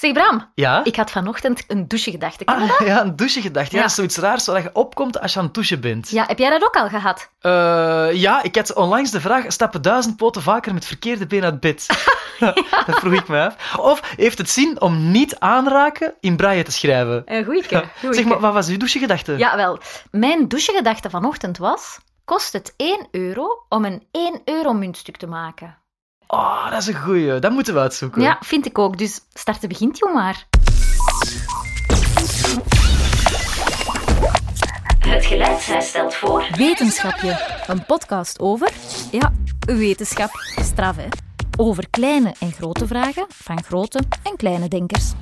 Zeg Bram, Ja? ik had vanochtend een douchegedachte. Ah, dat? ja, een douchegedachte. Ja, Ja. dat is zoiets raars waar je opkomt als je aan het douchen bent. Ja, heb jij dat ook al gehad? Eh, ja, ik had onlangs de vraag, stappen duizend poten vaker met verkeerde been uit bed? dat vroeg ik me af. Of heeft het zin om niet aanraken in braille te schrijven? Een goeieke. Zeg maar, wat was uw douchegedachte? Ja, wel. Mijn douchegedachte vanochtend was... Kost het 1 euro om een 1 euro muntstuk te maken? Oh, dat is een goeie. Dat moeten we uitzoeken. Ja, vind ik ook. Dus starten begint, jong maar. Het geluidshuis stelt voor... Wetenschapje. Een podcast over... Ja, wetenschap. Straf, hè? Over kleine en grote vragen van grote en kleine denkers.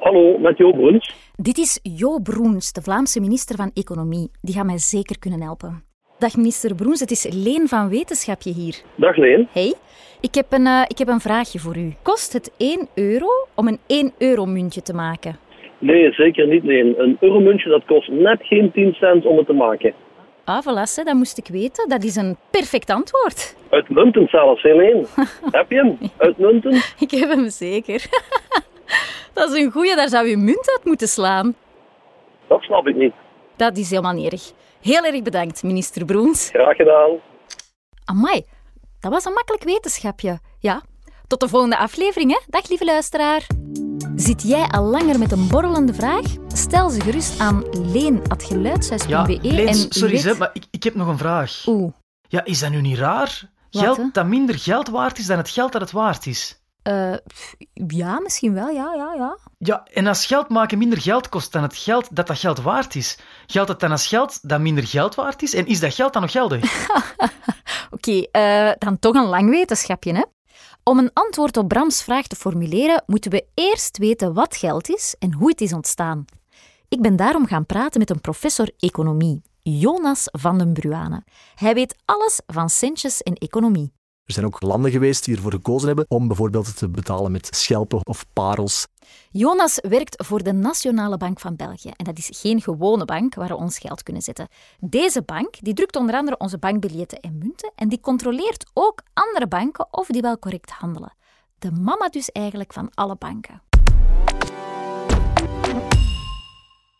Hallo, met Jo Bruns. Dit is Jo Broens, de Vlaamse minister van Economie. Die gaat mij zeker kunnen helpen. Dag minister Broens, het is Leen van Wetenschapje hier. Dag Leen. Hey, ik heb een, eh, ik heb een vraagje voor u. Kost het 1 euro om een 1 euro muntje te maken? Nee, zeker niet Leen. Een euromuntje dat kost net geen 10 cent om het te maken. Ah, voilà, dat moest ik weten. Dat is een perfect antwoord. Uitmuntend zelfs, hè Leen? Heb je hem? Uitmuntend? Ik heb hem zeker. dat is een goeie, daar zou je munt uit moeten slaan. Dat snap ik niet. Dat is helemaal niet erg. Heel erg bedankt, minister Broens. Graag gedaan. Amai, dat was een makkelijk wetenschapje. Ja, tot de volgende aflevering, hè. Dag, lieve luisteraar. Zit jij al langer met een borrelende vraag? Stel ze gerust aan leen.geluidshuis.be. Ja, Leens, en sorry, weet- maar ik, ik heb nog een vraag. Oeh, Ja, is dat nu niet raar? Wat, hè? Geld dat minder geld waard is dan het geld dat het waard is. Eh, pff, ja, misschien wel, ja, ja, ja. Ja, en als geld maken minder geld kost dan het geld dat dat geld waard is, geldt het dan als geld dat minder geld waard is? En is dat geld dan nog geldig? Oké, eh, dan toch een lang wetenschapje, hè? Om een antwoord op Brams vraag te formuleren, moeten we eerst weten wat geld is en hoe het is ontstaan. Ik ben daarom gaan praten met een professor economie, Jonas van den Bruane. Hij weet alles van centjes en economie. Er zijn ook landen geweest die ervoor gekozen hebben om bijvoorbeeld te betalen met schelpen of parels. Jonas werkt voor de Nationale Bank van België. En dat is geen gewone bank waar we ons geld kunnen zetten. Deze bank die drukt onder andere onze bankbiljetten en munten en die controleert ook andere banken of die wel correct handelen. De mama dus eigenlijk van alle banken.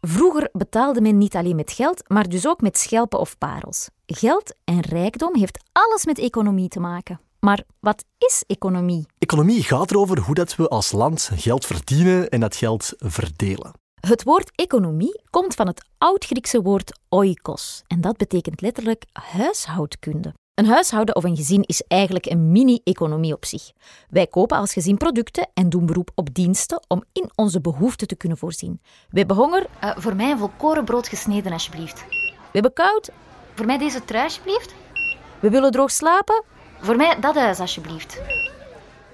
Vroeger betaalde men niet alleen met geld, maar dus ook met schelpen of parels. Geld en rijkdom heeft alles met economie te maken. Maar wat is economie? Economie gaat erover hoe dat we als land geld verdienen en dat geld verdelen. Het woord economie komt van het oud-Griekse woord oikos en dat betekent letterlijk huishoudkunde. Een huishouden of een gezin is eigenlijk een mini-economie op zich. Wij kopen als gezin producten en doen beroep op diensten om in onze behoeften te kunnen voorzien. We hebben honger. Eh, voor mij een volkoren brood gesneden, alsjeblieft. We hebben koud. Voor mij deze trui, alsjeblieft. We willen droog slapen. Voor mij dat huis, alsjeblieft.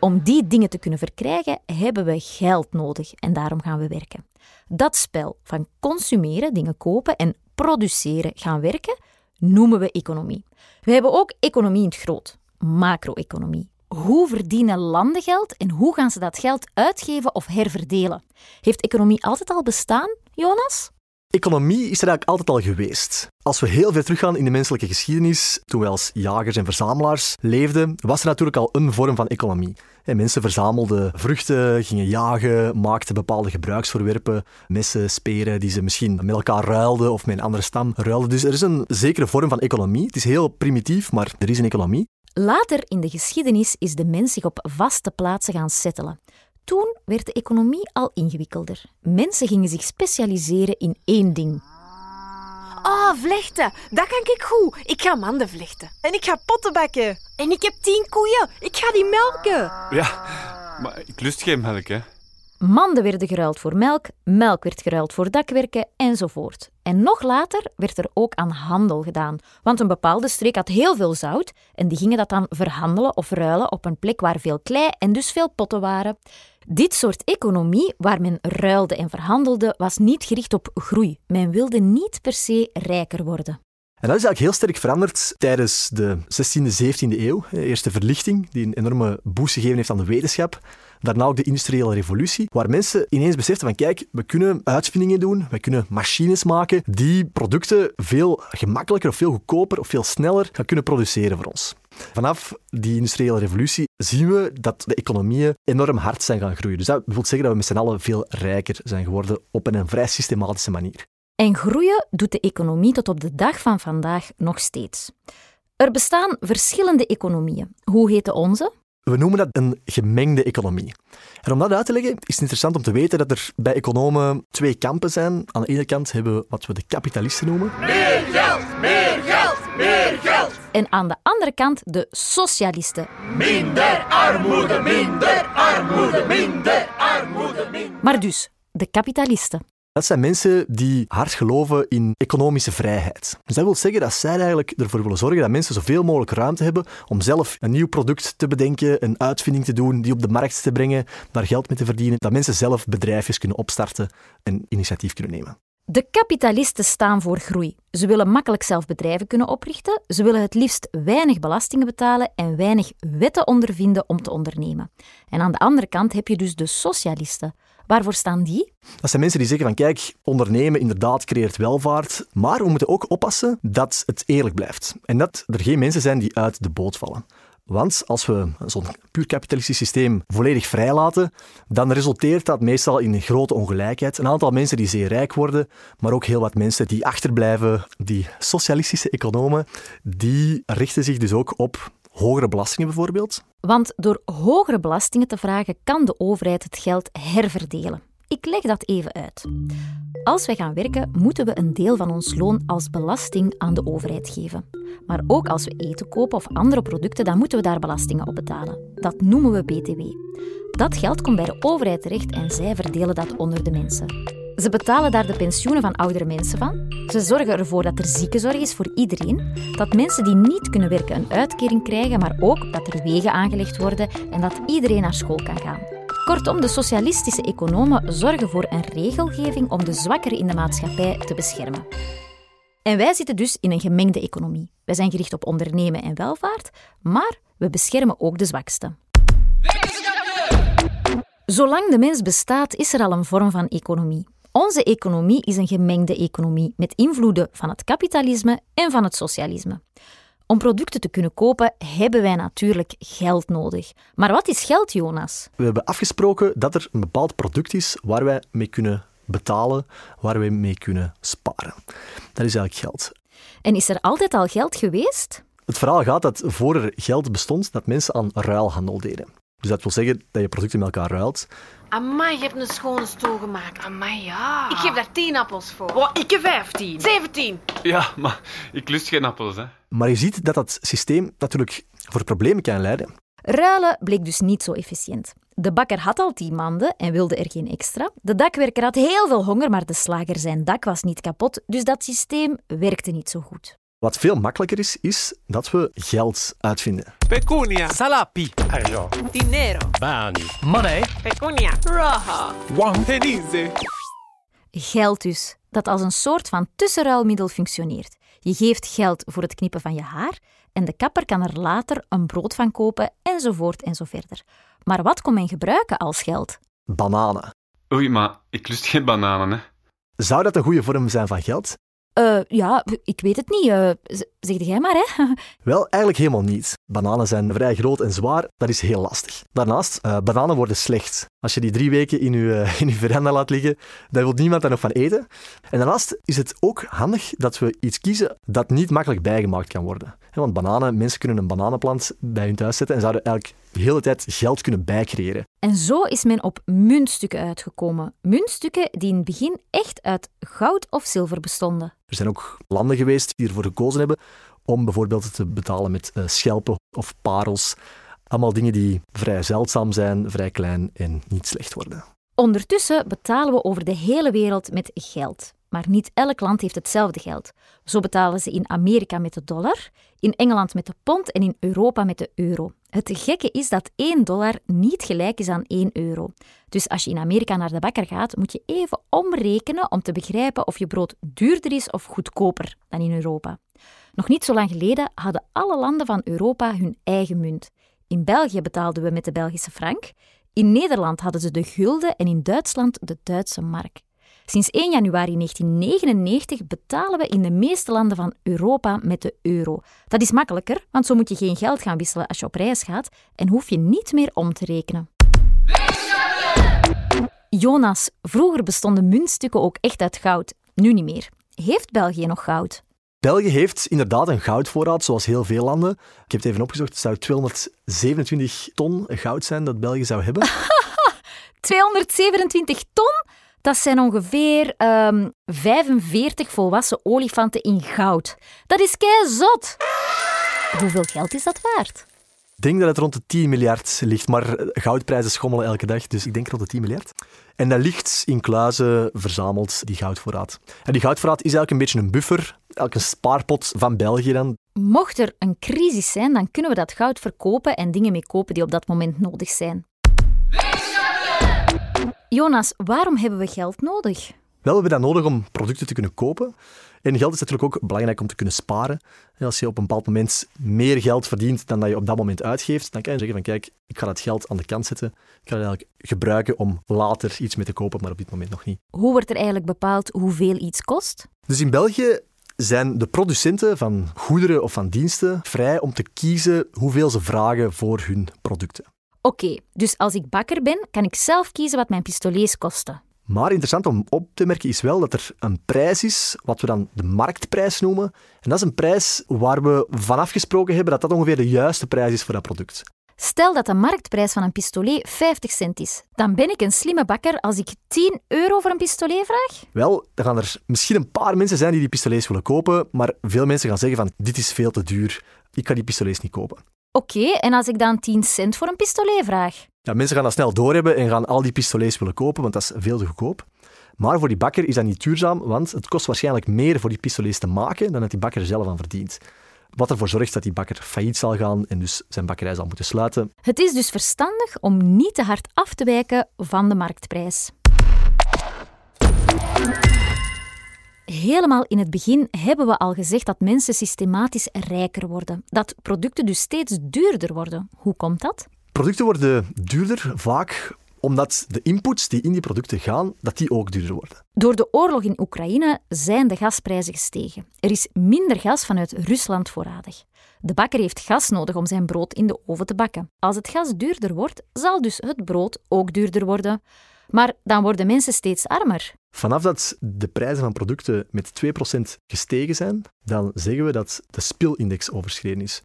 Om die dingen te kunnen verkrijgen, hebben we geld nodig en daarom gaan we werken. Dat spel van consumeren, dingen kopen en produceren gaan werken, noemen we economie. We hebben ook economie in het groot, macro-economie. Hoe verdienen landen geld en hoe gaan ze dat geld uitgeven of herverdelen? Heeft economie altijd al bestaan, Jonas? Economie is er eigenlijk altijd al geweest. Als we heel ver teruggaan in de menselijke geschiedenis, toen wij als jagers en verzamelaars leefden, was er natuurlijk al een vorm van economie. En mensen verzamelden vruchten, gingen jagen, maakten bepaalde gebruiksvoorwerpen, messen, speren, die ze misschien met elkaar ruilden of met een andere stam ruilden. Dus er is een zekere vorm van economie. Het is heel primitief, maar er is een economie. Later in de geschiedenis is de mens zich op vaste plaatsen gaan settelen. Toen werd de economie al ingewikkelder. Mensen gingen zich specialiseren in één ding. Ah, vlechten. Dat kan ik goed. Ik ga manden vlechten. En ik ga potten bakken. En ik heb tien koeien. Ik ga die melken. Ja, maar ik lust geen melk, hè. Manden werden geruild voor melk, melk werd geruild voor dakwerken enzovoort. En nog later werd er ook aan handel gedaan, want een bepaalde streek had heel veel zout en die gingen dat dan verhandelen of ruilen op een plek waar veel klei en dus veel potten waren. Dit soort economie, waar men ruilde en verhandelde, was niet gericht op groei. Men wilde niet per se rijker worden. En dat is eigenlijk heel sterk veranderd tijdens de 16e, 17e eeuw. De verlichting, die een enorme boost gegeven heeft aan de wetenschap. Daarna ook de industriële revolutie, waar mensen ineens beseften van kijk, we kunnen uitvindingen doen, we kunnen machines maken die producten veel gemakkelijker of veel goedkoper of veel sneller gaan kunnen produceren voor ons. Vanaf die industriële revolutie zien we dat de economieën enorm hard zijn gaan groeien. Dus dat wil zeggen dat we met z'n allen veel rijker zijn geworden op een vrij systematische manier. En groeien doet de economie tot op de dag van vandaag nog steeds. Er bestaan verschillende economieën. Hoe heet onze? We noemen dat een gemengde economie. En om dat uit te leggen, is het interessant om te weten dat er bij economen twee kampen zijn. Aan de ene kant hebben we wat we de kapitalisten noemen. Meer geld, meer geld, meer geld. En aan de andere kant de socialisten. Minder armoede, minder armoede, minder armoede, minder. Maar dus, de kapitalisten. Dat zijn mensen die hard geloven in economische vrijheid. Dus dat wil zeggen dat zij eigenlijk ervoor willen zorgen dat mensen zoveel mogelijk ruimte hebben om zelf een nieuw product te bedenken, een uitvinding te doen, die op de markt te brengen, daar geld mee te verdienen. Dat mensen zelf bedrijfjes kunnen opstarten en initiatief kunnen nemen. De kapitalisten staan voor groei. Ze willen makkelijk zelf bedrijven kunnen oprichten. Ze willen het liefst weinig belastingen betalen en weinig wetten ondervinden om te ondernemen. En aan de andere kant heb je dus de socialisten. Waarvoor staan die? Dat zijn mensen die zeggen van kijk, ondernemen inderdaad creëert welvaart, maar we moeten ook oppassen dat het eerlijk blijft. En dat er geen mensen zijn die uit de boot vallen. Want als we zo'n puur kapitalistisch systeem volledig vrijlaten, dan resulteert dat meestal in grote ongelijkheid. Een aantal mensen die zeer rijk worden, maar ook heel wat mensen die achterblijven. Die socialistische economen, die richten zich dus ook op hogere belastingen bijvoorbeeld. Want door hogere belastingen te vragen kan de overheid het geld herverdelen. Ik leg dat even uit. Als wij gaan werken, moeten we een deel van ons loon als belasting aan de overheid geven. Maar ook als we eten kopen of andere producten, dan moeten we daar belastingen op betalen. Dat noemen we BTW. Dat geld komt bij de overheid terecht en zij verdelen dat onder de mensen. Ze betalen daar de pensioenen van oudere mensen van. Ze zorgen ervoor dat er ziekenzorg is voor iedereen, dat mensen die niet kunnen werken een uitkering krijgen, maar ook dat er wegen aangelegd worden en dat iedereen naar school kan gaan. Kortom, de socialistische economen zorgen voor een regelgeving om de zwakkeren in de maatschappij te beschermen. En wij zitten dus in een gemengde economie. Wij zijn gericht op ondernemen en welvaart, maar we beschermen ook de zwaksten. Zolang de mens bestaat, is er al een vorm van economie. Onze economie is een gemengde economie met invloeden van het kapitalisme en van het socialisme. Om producten te kunnen kopen hebben wij natuurlijk geld nodig. Maar wat is geld, Jonas? We hebben afgesproken dat er een bepaald product is waar wij mee kunnen betalen, waar wij mee kunnen sparen. Dat is eigenlijk geld. En is er altijd al geld geweest? Het verhaal gaat dat voor er geld bestond, dat mensen aan ruilhandel deden. Dus dat wil zeggen dat je producten met elkaar ruilt. Amai, je hebt een schone stoel gemaakt. Amai, ja. Ik geef daar 10 appels voor. Oh, ik heb 15. 17. Ja, maar ik lust geen appels, hè. Maar je ziet dat dat systeem natuurlijk voor problemen kan leiden. Ruilen bleek dus niet zo efficiënt. De bakker had al tien manden en wilde er geen extra. De dakwerker had heel veel honger, maar de slager zijn dak was niet kapot, dus dat systeem werkte niet zo goed. Wat veel makkelijker is, is dat we geld uitvinden. Pecunia. Salapi. Argent. Dinero. Bani. Money. Pecunia. Raha. One. Geld dus, dat als een soort van tussenruilmiddel functioneert. Je geeft geld voor het knippen van je haar en de kapper kan er later een brood van kopen enzovoort en zo verder. Maar wat kon men gebruiken als geld? Bananen. Oei, maar ik lust geen bananen, hè. Zou dat een goede vorm zijn van geld? Eh, ja, ik weet het niet. Z- zeg jij maar, hè? Wel, eigenlijk helemaal niet. Bananen zijn vrij groot en zwaar, dat is heel lastig. Daarnaast, eh, bananen worden slecht. Als je die drie weken in je, in je veranda laat liggen, dan wil niemand daar nog van eten. En daarnaast is het ook handig dat we iets kiezen dat niet makkelijk bijgemaakt kan worden. Want bananen, mensen kunnen een bananenplant bij hun thuis zetten en zouden eigenlijk de hele tijd geld kunnen bijcreëren. En zo is men op muntstukken uitgekomen. Muntstukken die in het begin echt uit goud of zilver bestonden. Er zijn ook landen geweest die ervoor gekozen hebben om bijvoorbeeld te betalen met eh, schelpen of parels. Allemaal dingen die vrij zeldzaam zijn, vrij klein en niet slecht worden. Ondertussen betalen we over de hele wereld met geld. Maar niet elk land heeft hetzelfde geld. Zo betalen ze in Amerika met de dollar, in Engeland met de pond en in Europa met de euro. Het gekke is dat 1 dollar niet gelijk is aan 1 euro. Dus als je in Amerika naar de bakker gaat, moet je even omrekenen om te begrijpen of je brood duurder is of goedkoper dan in Europa. Nog niet zo lang geleden hadden alle landen van Europa hun eigen munt. In België betaalden we met de Belgische frank, in Nederland hadden ze de gulden en in Duitsland de Duitse mark. Sinds 1 januari 1999 betalen we in de meeste landen van Europa met de euro. Dat is makkelijker, want zo moet je geen geld gaan wisselen als je op reis gaat en hoef je niet meer om te rekenen. Jonas, vroeger bestonden muntstukken ook echt uit goud. Nu niet meer. Heeft België nog goud? België heeft inderdaad een goudvoorraad, zoals heel veel landen. Ik heb het even opgezocht, het zou 227 ton goud zijn dat België zou hebben. 227 ton? Dat zijn ongeveer ehm 45 volwassen olifanten in goud. Dat is kei zot. Hoeveel geld is dat waard? Ik denk dat het rond de 10 miljard ligt, maar goudprijzen schommelen elke dag, dus ik denk rond de 10 miljard. En dat ligt in kluizen verzameld, die goudvoorraad. En die goudvoorraad is eigenlijk een beetje een buffer, elke spaarpot van België dan. Mocht er een crisis zijn, dan kunnen we dat goud verkopen en dingen mee kopen die op dat moment nodig zijn. Jonas, waarom hebben we geld nodig? Wel, we hebben dat nodig om producten te kunnen kopen. En geld is natuurlijk ook belangrijk om te kunnen sparen. En als je op een bepaald moment meer geld verdient dan dat je op dat moment uitgeeft, dan kan je zeggen van kijk, ik ga dat geld aan de kant zetten. Ik ga het eigenlijk gebruiken om later iets mee te kopen, maar op dit moment nog niet. Hoe wordt er eigenlijk bepaald hoeveel iets kost? Dus in België zijn de producenten van goederen of van diensten vrij om te kiezen hoeveel ze vragen voor hun producten. Oké, dus als ik bakker ben, kan ik zelf kiezen wat mijn pistolets kosten. Maar interessant om op te merken is wel dat er een prijs is, wat we dan de marktprijs noemen. En dat is een prijs waar we van afgesproken hebben dat dat ongeveer de juiste prijs is voor dat product. Stel dat de marktprijs van een pistolet 50 cent is. Dan ben ik een slimme bakker als ik 10 euro voor een pistolet vraag? Wel, dan gaan er misschien een paar mensen zijn die die pistolets willen kopen, maar veel mensen gaan zeggen van dit is veel te duur, ik kan die pistolets niet kopen. Oké, en als ik dan 10 cent voor een pistolet vraag? Ja, mensen gaan dat snel doorhebben en gaan al die pistolets willen kopen, want dat is veel te goedkoop. Maar voor die bakker is dat niet duurzaam, want het kost waarschijnlijk meer voor die pistolets te maken dan dat die bakker er zelf aan verdient. Wat ervoor zorgt dat die bakker failliet zal gaan en dus zijn bakkerij zal moeten sluiten. Het is dus verstandig om niet te hard af te wijken van de marktprijs. Helemaal in het begin hebben we al gezegd dat mensen systematisch rijker worden. Dat producten dus steeds duurder worden. Hoe komt dat? Producten worden duurder, vaak omdat de inputs die in die producten gaan, dat die ook duurder worden. Door de oorlog in Oekraïne zijn de gasprijzen gestegen. Er is minder gas vanuit Rusland voorradig. De bakker heeft gas nodig om zijn brood in de oven te bakken. Als het gas duurder wordt, zal dus het brood ook duurder worden. Maar dan worden mensen steeds armer. Vanaf dat de prijzen van producten met 2% gestegen zijn, dan zeggen we dat de spilindex overschreden is.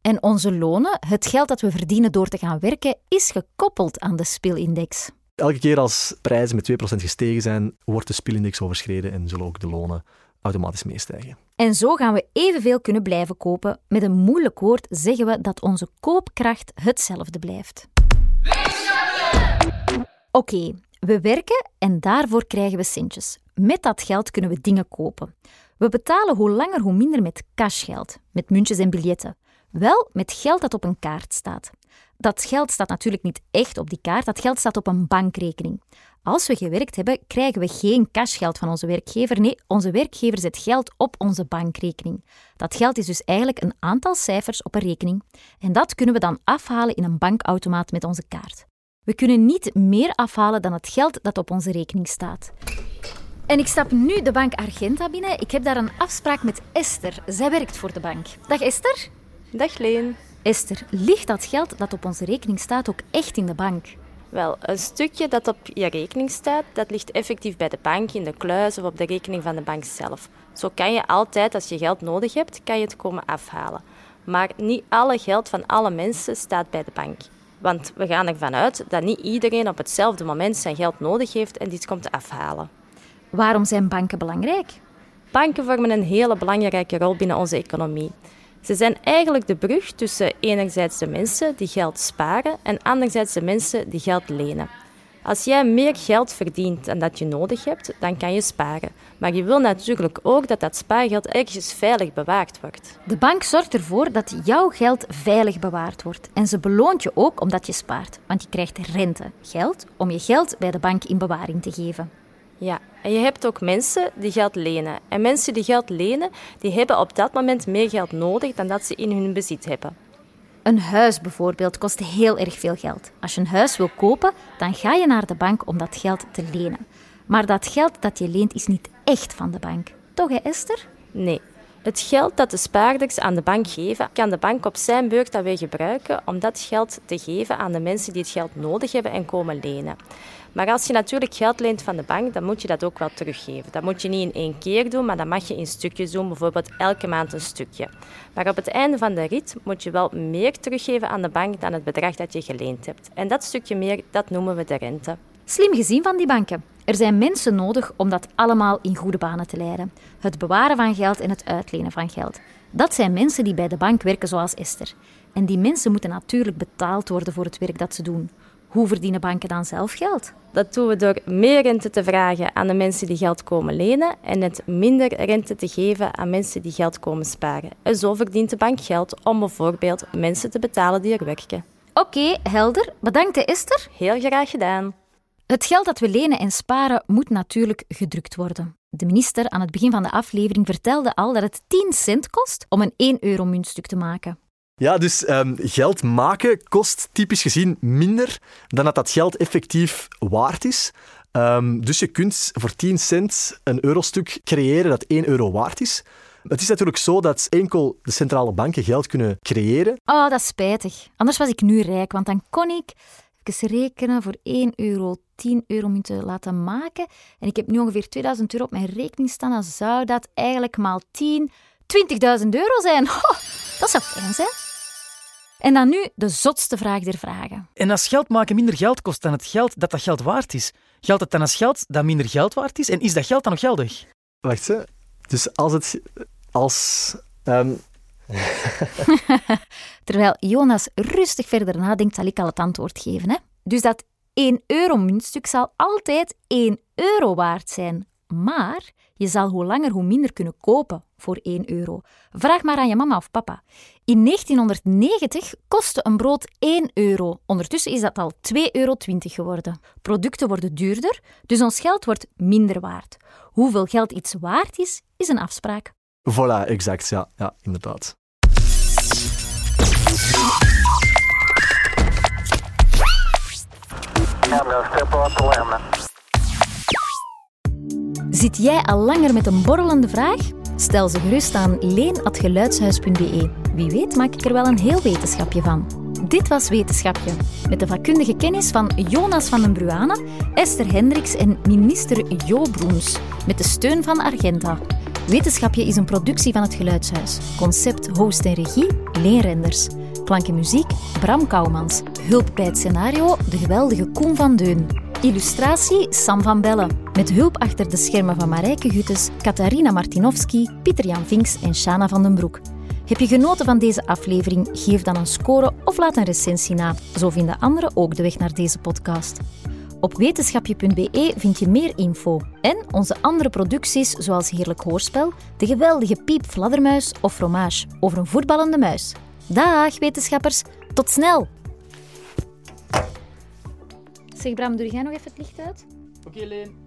En onze lonen, het geld dat we verdienen door te gaan werken, is gekoppeld aan de spilindex. Elke keer als prijzen met 2% gestegen zijn, wordt de spilindex overschreden en zullen ook de lonen automatisch meestijgen. En zo gaan we evenveel kunnen blijven kopen. Met een moeilijk woord zeggen we dat onze koopkracht hetzelfde blijft. Oké, we werken en daarvoor krijgen we centjes. Met dat geld kunnen we dingen kopen. We betalen hoe langer hoe minder met cashgeld, met muntjes en biljetten. Wel met geld dat op een kaart staat. Dat geld staat natuurlijk niet echt op die kaart, dat geld staat op een bankrekening. Als we gewerkt hebben, krijgen we geen cashgeld van onze werkgever. Nee, onze werkgever zet geld op onze bankrekening. Dat geld is dus eigenlijk een aantal cijfers op een rekening. En dat kunnen we dan afhalen in een bankautomaat met onze kaart. We kunnen niet meer afhalen dan het geld dat op onze rekening staat. En ik stap nu de bank Argenta binnen. Ik heb daar een afspraak met Esther. Zij werkt voor de bank. Dag Esther. Dag Leen. Esther, ligt dat geld dat op onze rekening staat ook echt in de bank? Wel, een stukje dat op je rekening staat, dat ligt effectief bij de bank, in de kluis of op de rekening van de bank zelf. Zo kan je altijd, als je geld nodig hebt, kan je het komen afhalen. Maar niet alle geld van alle mensen staat bij de bank. Want we gaan ervan uit dat niet iedereen op hetzelfde moment zijn geld nodig heeft en dit komt afhalen. Waarom zijn banken belangrijk? Banken vormen een hele belangrijke rol binnen onze economie. Ze zijn eigenlijk de brug tussen enerzijds de mensen die geld sparen en anderzijds de mensen die geld lenen. Als jij meer geld verdient dan dat je nodig hebt, dan kan je sparen. Maar je wil natuurlijk ook dat dat spaargeld ergens veilig bewaard wordt. De bank zorgt ervoor dat jouw geld veilig bewaard wordt. En ze beloont je ook omdat je spaart, want je krijgt rente, geld, om je geld bij de bank in bewaring te geven. Ja, en je hebt ook mensen die geld lenen. En mensen die geld lenen, die hebben op dat moment meer geld nodig dan dat ze in hun bezit hebben. Een huis bijvoorbeeld kost heel erg veel geld. Als je een huis wil kopen, dan ga je naar de bank om dat geld te lenen. Maar dat geld dat je leent is niet echt van de bank. Toch, hè, Esther? Nee. Het geld dat de spaarders aan de bank geven, kan de bank op zijn beurt dan weer gebruiken om dat geld te geven aan de mensen die het geld nodig hebben en komen lenen. Maar als je natuurlijk geld leent van de bank, dan moet je dat ook wel teruggeven. Dat moet je niet in één keer doen, maar dat mag je in stukjes doen, bijvoorbeeld elke maand een stukje. Maar op het einde van de rit moet je wel meer teruggeven aan de bank dan het bedrag dat je geleend hebt. En dat stukje meer, dat noemen we de rente. Slim gezien van die banken. Er zijn mensen nodig om dat allemaal in goede banen te leiden. Het bewaren van geld en het uitlenen van geld. Dat zijn mensen die bij de bank werken zoals Esther. En die mensen moeten natuurlijk betaald worden voor het werk dat ze doen. Hoe verdienen banken dan zelf geld? Dat doen we door meer rente te vragen aan de mensen die geld komen lenen en het minder rente te geven aan mensen die geld komen sparen. En zo verdient de bank geld om bijvoorbeeld mensen te betalen die er werken. Oké, helder. Bedankt, Esther. Heel graag gedaan. Het geld dat we lenen en sparen moet natuurlijk gedrukt worden. De minister aan het begin van de aflevering vertelde al dat het 10 cent kost om een 1 euro muntstuk te maken. Ja, dus ehm, geld maken kost typisch gezien minder dan dat dat geld effectief waard is. Ehm, dus je kunt voor 10 cent een eurostuk creëren dat 1 euro waard is. Het is natuurlijk zo dat enkel de centrale banken geld kunnen creëren. Oh, dat is spijtig. Anders was ik nu rijk, want dan kon ik even rekenen voor 1 euro 10 euro munten laten maken. En ik heb nu ongeveer 2000 euro op mijn rekening staan. Dan zou dat eigenlijk maal 10, 20.000 euro zijn. Oh, dat zou fijn zijn. En dan nu de zotste vraag der vragen. En als geld maken minder geld kost dan het geld dat dat geld waard is, geldt het dan als geld dat minder geld waard is? En is dat geld dan nog geldig? Wacht, hè. Dus als het... Als... ehm, Terwijl Jonas rustig verder nadenkt, zal ik al het antwoord geven. Hè? Dus dat 1 euro muntstuk zal altijd 1 euro waard zijn. Maar je zal hoe langer hoe minder kunnen kopen voor 1 euro. Vraag maar aan je mama of papa. In 1990 kostte een brood 1 euro. Ondertussen is dat al 2,20 euro geworden. Producten worden duurder, dus ons geld wordt minder waard. Hoeveel geld iets waard is, is een afspraak. voilà, exact. Ja, ja inderdaad. Zit jij al langer met een borrelende vraag? Stel ze gerust aan leen.geluidshuis.be. Wie weet maak ik er wel een heel wetenschapje van. Dit was Wetenschapje, met de vakkundige kennis van Jonas van den Bruane, Esther Hendricks en minister Jo Broens, met de steun van Argenta. Wetenschapje is een productie van het Geluidshuis. Concept, host en regie, Leen Renders. Klank muziek, Bram Kouwmans. Hulp bij het scenario, de geweldige Koen van Deun. Illustratie, Sam van Bellen. Met hulp achter de schermen van Marijke Guttes, Katarina Martinovski, Pieter-Jan Vinks en Shana van den Broek. Heb je genoten van deze aflevering? Geef dan een score of laat een recensie na. Zo vinden anderen ook de weg naar deze podcast. Op wetenschapje.be vind je meer info en onze andere producties zoals Heerlijk Hoorspel, de geweldige Piep Fladdermuis of Fromage over een voetballende muis. Dag wetenschappers, tot snel! Zeg Bram, doe jij nog even het licht uit? Oké, Leen.